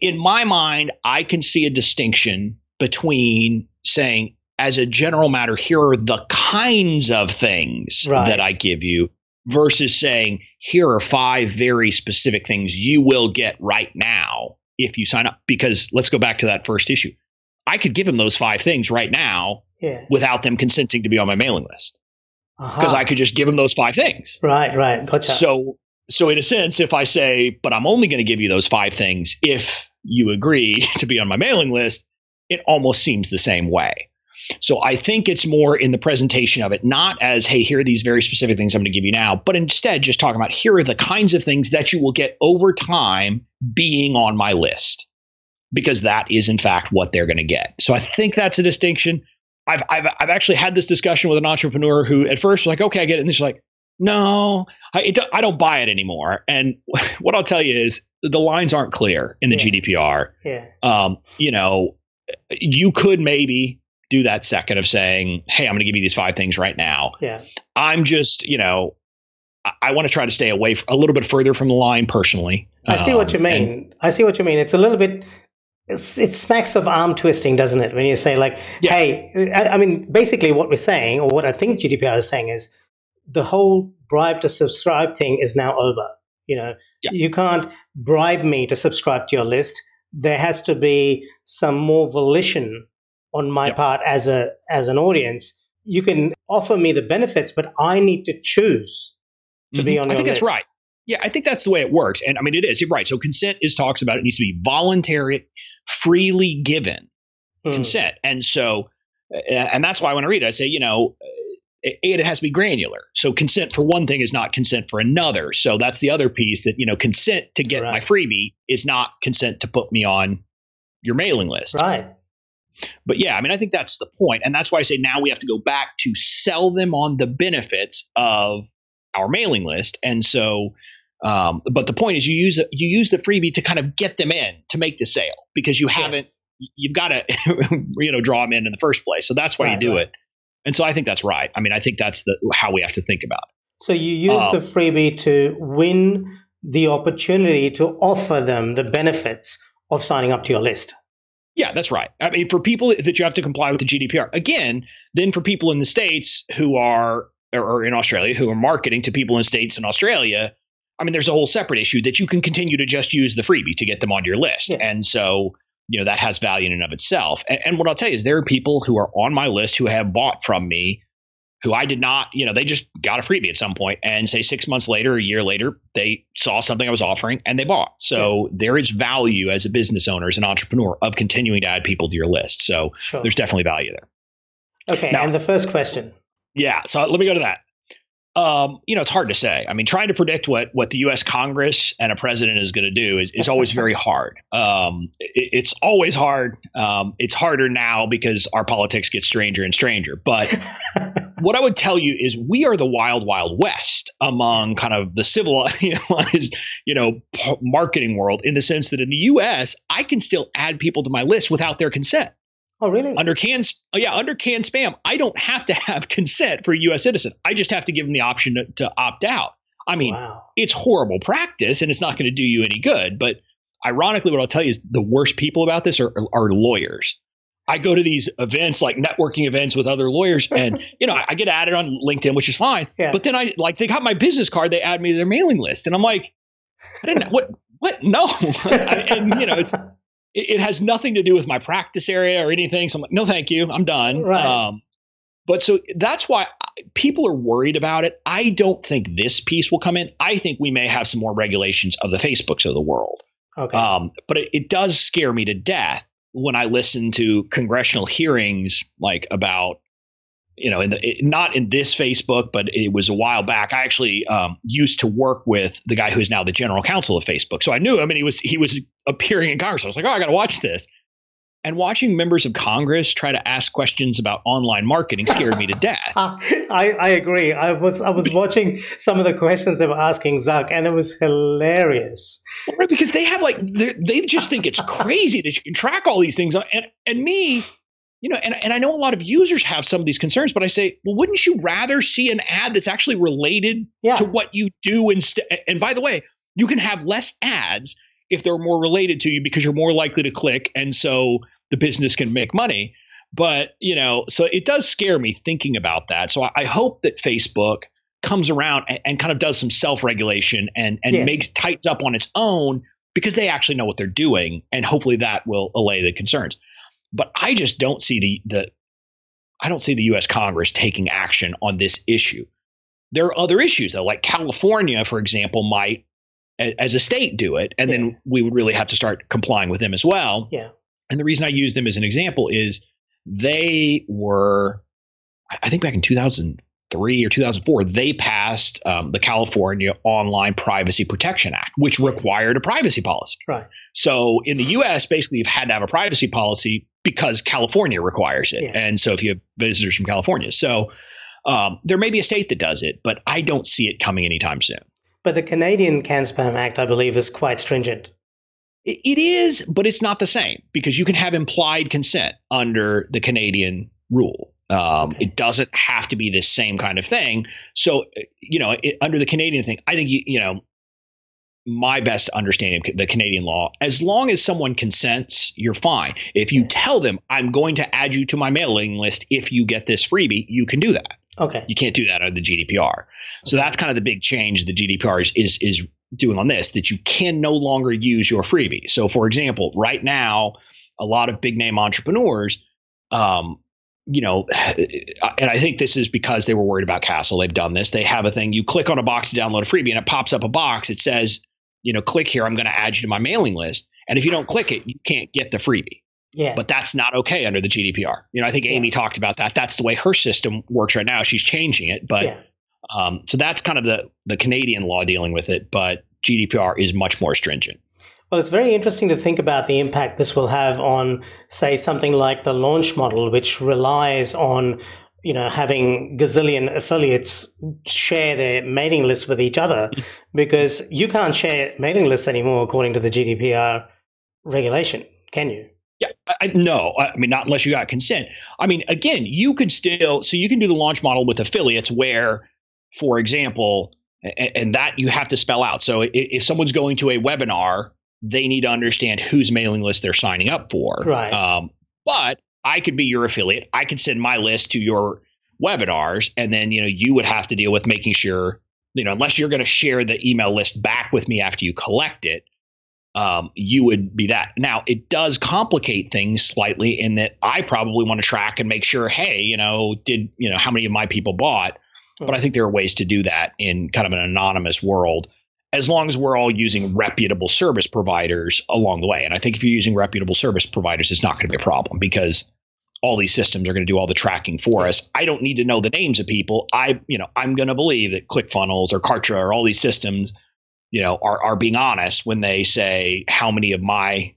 In my mind, I can see a distinction between saying, as a general matter, here are the kinds of things right. that I give you versus saying, here are five very specific things you will get right now if you sign up. Because let's go back to that first issue. I could give them those five things right now yeah. without them consenting to be on my mailing list. Because uh-huh. I could just give them those five things. Right, right. Gotcha. So, so in a sense, if I say, but I'm only going to give you those five things if you agree to be on my mailing list, it almost seems the same way. So I think it's more in the presentation of it, not as, hey, here are these very specific things I'm going to give you now, but instead just talking about here are the kinds of things that you will get over time being on my list, because that is in fact what they're going to get. So I think that's a distinction. I've, I've, I've actually had this discussion with an entrepreneur who at first was like, okay, I get it. And she's like, no, I, it, I don't buy it anymore. And what I'll tell you is the lines aren't clear in the yeah. GDPR. Yeah. Um, you know, you could maybe do that second of saying, "Hey, I'm going to give you these five things right now." Yeah. I'm just, you know, I, I want to try to stay away a little bit further from the line personally. I see um, what you um, mean. And, I see what you mean. It's a little bit. It's, it smacks of arm twisting, doesn't it? When you say like, yeah. "Hey," I, I mean, basically, what we're saying, or what I think GDPR is saying, is the whole bribe to subscribe thing is now over. You know, yeah. you can't bribe me to subscribe to your list. There has to be some more volition on my yep. part as a as an audience. You can offer me the benefits, but I need to choose to mm-hmm. be on your I think list. that's right. Yeah, I think that's the way it works. And I mean, it is. Right. So consent is talks about it needs to be voluntary, freely given mm. consent. And so, and that's why when I read it, I say, you know, it, it has to be granular. So consent for one thing is not consent for another. So that's the other piece that, you know, consent to get right. my freebie is not consent to put me on your mailing list. Right. But yeah, I mean, I think that's the point, and that's why I say now we have to go back to sell them on the benefits of our mailing list. And so, um, but the point is, you use you use the freebie to kind of get them in to make the sale because you haven't yes. you've got to you know draw them in in the first place. So that's why right, you do right. it. And so I think that's right. I mean, I think that's the how we have to think about it. So you use um, the freebie to win the opportunity to offer them the benefits of signing up to your list. Yeah, that's right. I mean, for people that you have to comply with the GDPR. Again, then for people in the states who are or in Australia who are marketing to people in states in Australia, I mean, there's a whole separate issue that you can continue to just use the freebie to get them on your list. Yeah. And so you know that has value in and of itself. And, and what I'll tell you is there are people who are on my list who have bought from me who I did not, you know, they just got a freebie at some point and say six months later, a year later, they saw something I was offering and they bought. So yeah. there is value as a business owner, as an entrepreneur of continuing to add people to your list. So sure. there's definitely value there. Okay. Now, and the first question. Yeah. So let me go to that. Um, you know, it's hard to say. I mean, trying to predict what what the U.S. Congress and a president is going to do is, is always very hard. Um, it, it's always hard. Um, it's harder now because our politics get stranger and stranger. But what I would tell you is we are the wild, wild west among kind of the civilized, you know, marketing world in the sense that in the U.S. I can still add people to my list without their consent. Oh, really? Under CAN, oh, yeah, under CAN-SPAM, I don't have to have consent for a U.S. citizen. I just have to give them the option to, to opt out. I mean, wow. it's horrible practice, and it's not going to do you any good. But ironically, what I'll tell you is the worst people about this are, are lawyers. I go to these events like networking events with other lawyers, and you know, I get added on LinkedIn, which is fine. Yeah. But then I like they got my business card, they add me to their mailing list, and I'm like, I didn't what what no, and you know, it's it, it, has nothing to do with my practice area or anything. So I'm like, no, thank you, I'm done. Right. Um, but so that's why people are worried about it. I don't think this piece will come in. I think we may have some more regulations of the Facebooks of the world. Okay. Um, but it, it does scare me to death when I listen to congressional hearings like about you know, in the, it, not in this Facebook, but it was a while back. I actually um, used to work with the guy who is now the general counsel of Facebook, so I knew him, and he was he was appearing in Congress. I was like, oh, I got to watch this. And watching members of Congress try to ask questions about online marketing scared me to death. I, I agree. I was I was watching some of the questions they were asking Zuck, and it was hilarious. Right, because they have like they just think it's crazy that you can track all these things, and and me you know, and, and I know a lot of users have some of these concerns, but I say, well, wouldn't you rather see an ad that's actually related yeah. to what you do instead? And by the way, you can have less ads if they're more related to you because you're more likely to click, and so the business can make money. But you know, so it does scare me thinking about that. So I, I hope that Facebook comes around and, and, kind of does some self-regulation and and yes. makes tightens up on its own because they actually know what they're doing, and hopefully that will allay the concerns. But I just don't see the the I don't see the U.S. Congress taking action on this issue. There are other issues though, like California, for example, might as a state do it, and yeah. then we would really have to start complying with them as well. Yeah. And the reason I use them as an example is they were, I think back in 2003 or 2004, they passed um, the California Online Privacy Protection Act, which required a privacy policy. Right. So in the U.S., basically, you've had to have a privacy policy because California requires it. Yeah. And so if you have visitors from California, so um, there may be a state that does it, but I don't see it coming anytime soon. But the Canadian CAN-SPAM Act, I believe, is quite stringent. It is, but it's not the same because you can have implied consent under the Canadian rule. Um, okay. It doesn't have to be the same kind of thing. So, you know, it, under the Canadian thing, I think you, you know my best understanding of the Canadian law. As long as someone consents, you're fine. If you tell them, I'm going to add you to my mailing list if you get this freebie, you can do that. Okay. You can't do that under the GDPR. Okay. So that's kind of the big change the GDPR is, is, is doing on this that you can no longer use your freebie. So, for example, right now, a lot of big name entrepreneurs, um, you know, and I think this is because they were worried about CASL. They've done this. They have a thing. You click on a box to download a freebie, and it pops up a box. It says you know, click here. I'm going to add you to my mailing list. And if you don't click it, you can't get the freebie. Yeah. But that's not okay under the GDPR. You know, I think Amy yeah. talked about that. That's the way her system works right now. She's changing it, but yeah. um, so that's kind of the the Canadian law dealing with it. But GDPR is much more stringent. Well, it's very interesting to think about the impact this will have on, say, something like the launch model, which relies on you know, having gazillion affiliates share their mailing lists with each other hmm. because you can't share mailing lists anymore according to the GDPR regulation, can you? Yeah, I, no, I mean, not unless you got consent. I mean, again, you could still, so you can do the launch model with affiliates where, for example, and, and that you have to spell out. So if, if someone's going to a webinar, they need to understand whose mailing list they're signing up for. Right. Um, but I could be your affiliate. I could send my list to your webinars, and then you know you would have to deal with making sure you know unless you're going to share the email list back with me after you collect it. um, you would be that. Now, it does complicate things slightly in that I probably want to track and make sure, hey, you know, did, you know, how many of my people bought? But I think there are ways to do that in kind of an anonymous world as long as we're all using reputable service providers along the way. And I think if you're using reputable service providers, it's not going to be a problem because all these systems are going to do all the tracking for us. I don't need to know the names of people. I, you know, I'm going to believe that ClickFunnels or Kartra or all these systems you know, are are being honest when they say how many of my,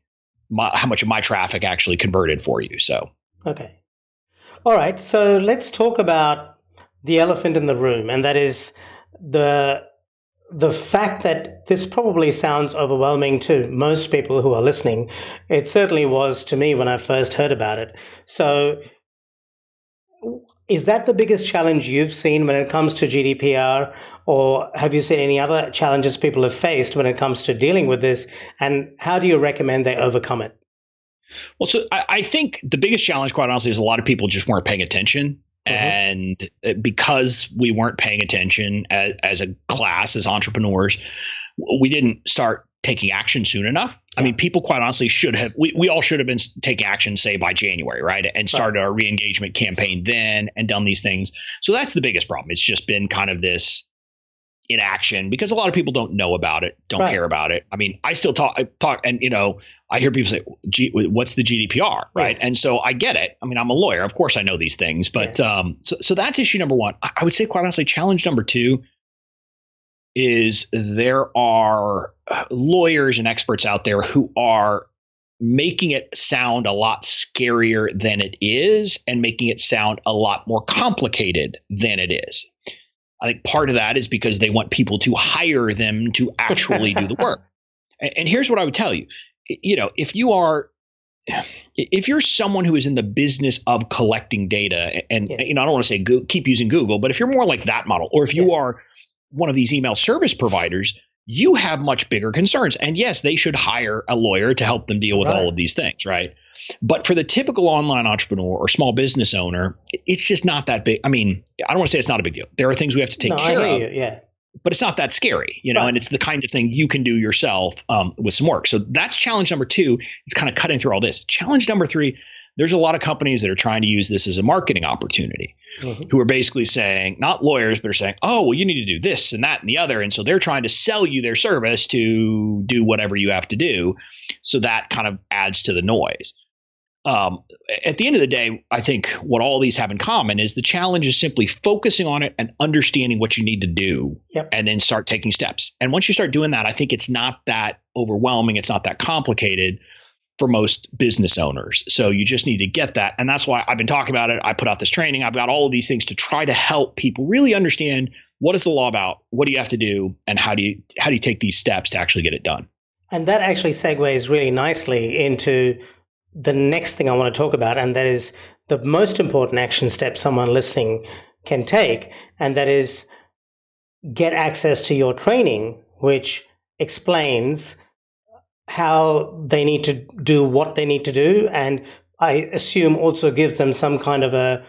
my how much of my traffic actually converted for you. So okay, all right. So let's talk about the elephant in the room, and that is the the fact that this probably sounds overwhelming to most people who are listening. It certainly was to me when I first heard about it. So is that the biggest challenge you've seen when it comes to GDPR? Or have you seen any other challenges people have faced when it comes to dealing with this? And how do you recommend they overcome it? Well, so I, I think the biggest challenge, quite honestly, is a lot of people just weren't paying attention. Mm-hmm. And uh, because we weren't paying attention as, as a class, as entrepreneurs, we didn't start taking action soon enough. Yeah. I mean, people quite honestly should have, we, we all should have been taking action, say by January, right? And started right. our re engagement campaign then and done these things. So that's the biggest problem. It's just been kind of this inaction because a lot of people don't know about it, don't right. care about it. I mean, I still talk, I talk, and you know, I hear people say, G, "What's the GDPR?" Right? right? And so I get it. I mean, I'm a lawyer, of course I know these things, but yeah. um, so so that's issue number one. I, I would say, quite honestly, challenge number two is there are uh, lawyers and experts out there who are making it sound a lot scarier than it is and making it sound a lot more complicated than it is. I think part of that is because they want people to hire them to actually do the work. And, and here's what I would tell you. You know, if you are if you're someone who is in the business of collecting data and yes. you know i don't want to say go, keep using google but if you're more like that model or if you yeah. are one of these email service providers, you have much bigger concerns. And yes, they should hire a lawyer to help them deal with right. all of these things, right? But for the typical online entrepreneur or small business owner, it's just not that big. I mean, I don't want to say it's not a big deal. There are things we have to take no, care of. You. Yeah. But it's not that scary, you know, right. and it's the kind of thing you can do yourself um, with some work. So that's challenge number two. It's kind of cutting through all this. Challenge number three there's a lot of companies that are trying to use this as a marketing opportunity mm-hmm. who are basically saying, not lawyers, but are saying, oh, well, you need to do this and that and the other. And so they're trying to sell you their service to do whatever you have to do. So that kind of adds to the noise. Um, at the end of the day, I think what all these have in common is the challenge is simply focusing on it and understanding what you need to do yep. and then start taking steps. And once you start doing that, I think it's not that overwhelming. It's not that complicated for most business owners. So you just need to get that. And that's why I've been talking about it. I put out this training. I've got all of these things to try to help people really understand what is the law about? What do you have to do? And how do you how do you take these steps to actually get it done? And that actually segues really nicely into the next thing I want to talk about, and that is the most important action step someone listening can take, and that is get access to your training, which explains how they need to do what they need to do, and I assume also gives them some kind of a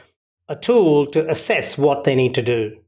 a tool to assess what they need to do.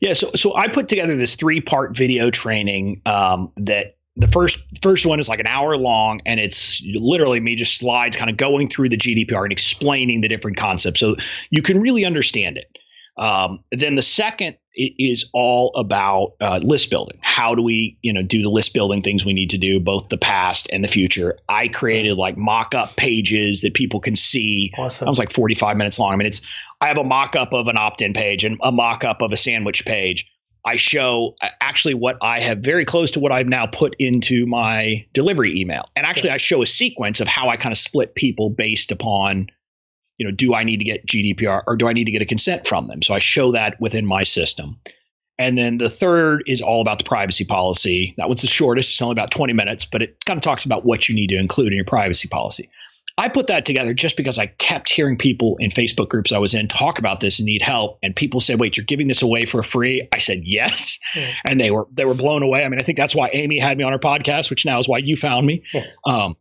Yeah, so so I put together this three part video training um, that the first first one is like an hour long and it's literally me just slides kind of going through the GDPR and explaining the different concepts so you can really understand it. Um, then the second is all about uh, list building. How do we, you know, do the list building things we need to do, both the past and the future? I created like mock-up pages that people can see. Awesome. I was like 45 minutes long. I mean, it's I have a mock-up of an opt-in page and a mock-up of a sandwich page. I show uh, actually what I have very close to what I've now put into my delivery email. And actually, I show a sequence of how I kind of split people based upon you know, do I need to get GDPR or do I need to get a consent from them? So I show that within my system. And then the third is all about the privacy policy. That one's the shortest. It's only about 20 minutes, but it kind of talks about what you need to include in your privacy policy. I put that together just because I kept hearing people in Facebook groups I was in talk about this and need help. And people said, "Wait, you're giving this away for free?" I said, "Yes," yeah. and they were they were blown away. I mean, I think that's why Amy had me on her podcast, which now is why you found me. Yeah. Um,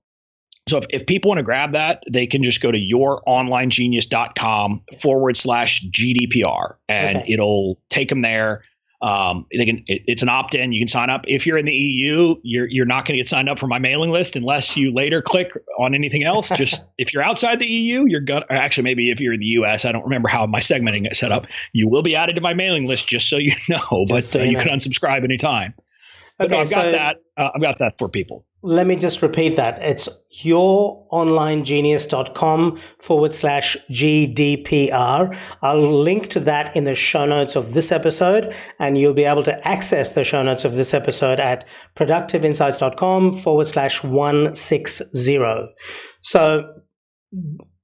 so if, if people want to grab that, they can just go to youronlinegenius.com forward slash GDPR and okay. it'll take them there. Um, they can. It, it's an opt-in. You can sign up. If you're in the EU, you're you're not going to get signed up for my mailing list unless you later click on anything else. Just if you're outside the EU, you're gonna. Actually, maybe if you're in the US, I don't remember how my segmenting is set up. You will be added to my mailing list, just so you know. But uh, you, can unsubscribe anytime. But okay, no, I've got so that. Uh, I've got that for people. Let me just repeat that. It's youronlinegenius.com forward slash GDPR. I'll link to that in the show notes of this episode, and you'll be able to access the show notes of this episode at productiveinsights.com forward slash 160. So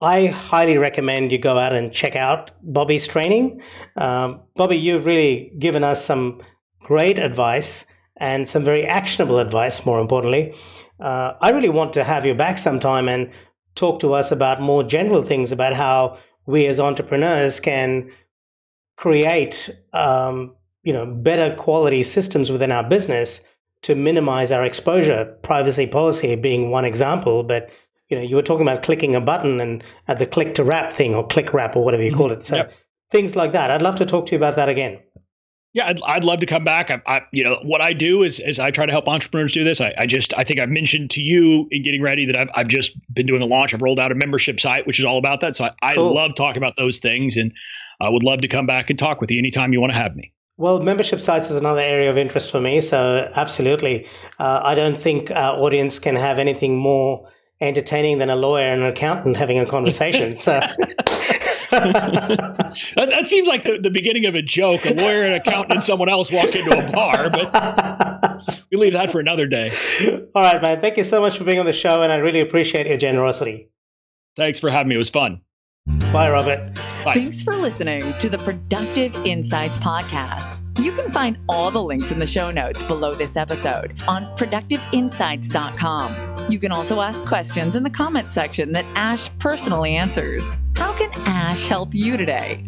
I highly recommend you go out and check out Bobby's training. Um, Bobby, you've really given us some great advice and some very actionable advice, more importantly. Uh, I really want to have you back sometime and talk to us about more general things about how we as entrepreneurs can create um, you know better quality systems within our business to minimize our exposure privacy policy being one example but you know you were talking about clicking a button and at the click to wrap thing or click wrap or whatever you mm-hmm. call it so yep. things like that i'd love to talk to you about that again yeah, I'd, I'd love to come back. I, I, you know, what I do is, is I try to help entrepreneurs do this. I, I just, I think I've mentioned to you in getting ready that I've, I've just been doing a launch. I've rolled out a membership site, which is all about that. So I, cool. I love talking about those things, and I would love to come back and talk with you anytime you want to have me. Well, membership sites is another area of interest for me. So absolutely, uh, I don't think our audience can have anything more entertaining than a lawyer and an accountant having a conversation. So that, that, seems like the, the beginning of a joke. A lawyer, an accountant, and someone else walk into a bar, but we leave that for another day. All right, man. Thank you so much for being on the show, and I really appreciate your generosity. Thanks for having me. It was fun. Bye, Robert. Bye. Thanks for listening to the Productive Insights Podcast. You can find all the links in the show notes below this episode on productiveinsights.com. You can also ask questions in the comment section that Ash personally answers. How can Ash help you today?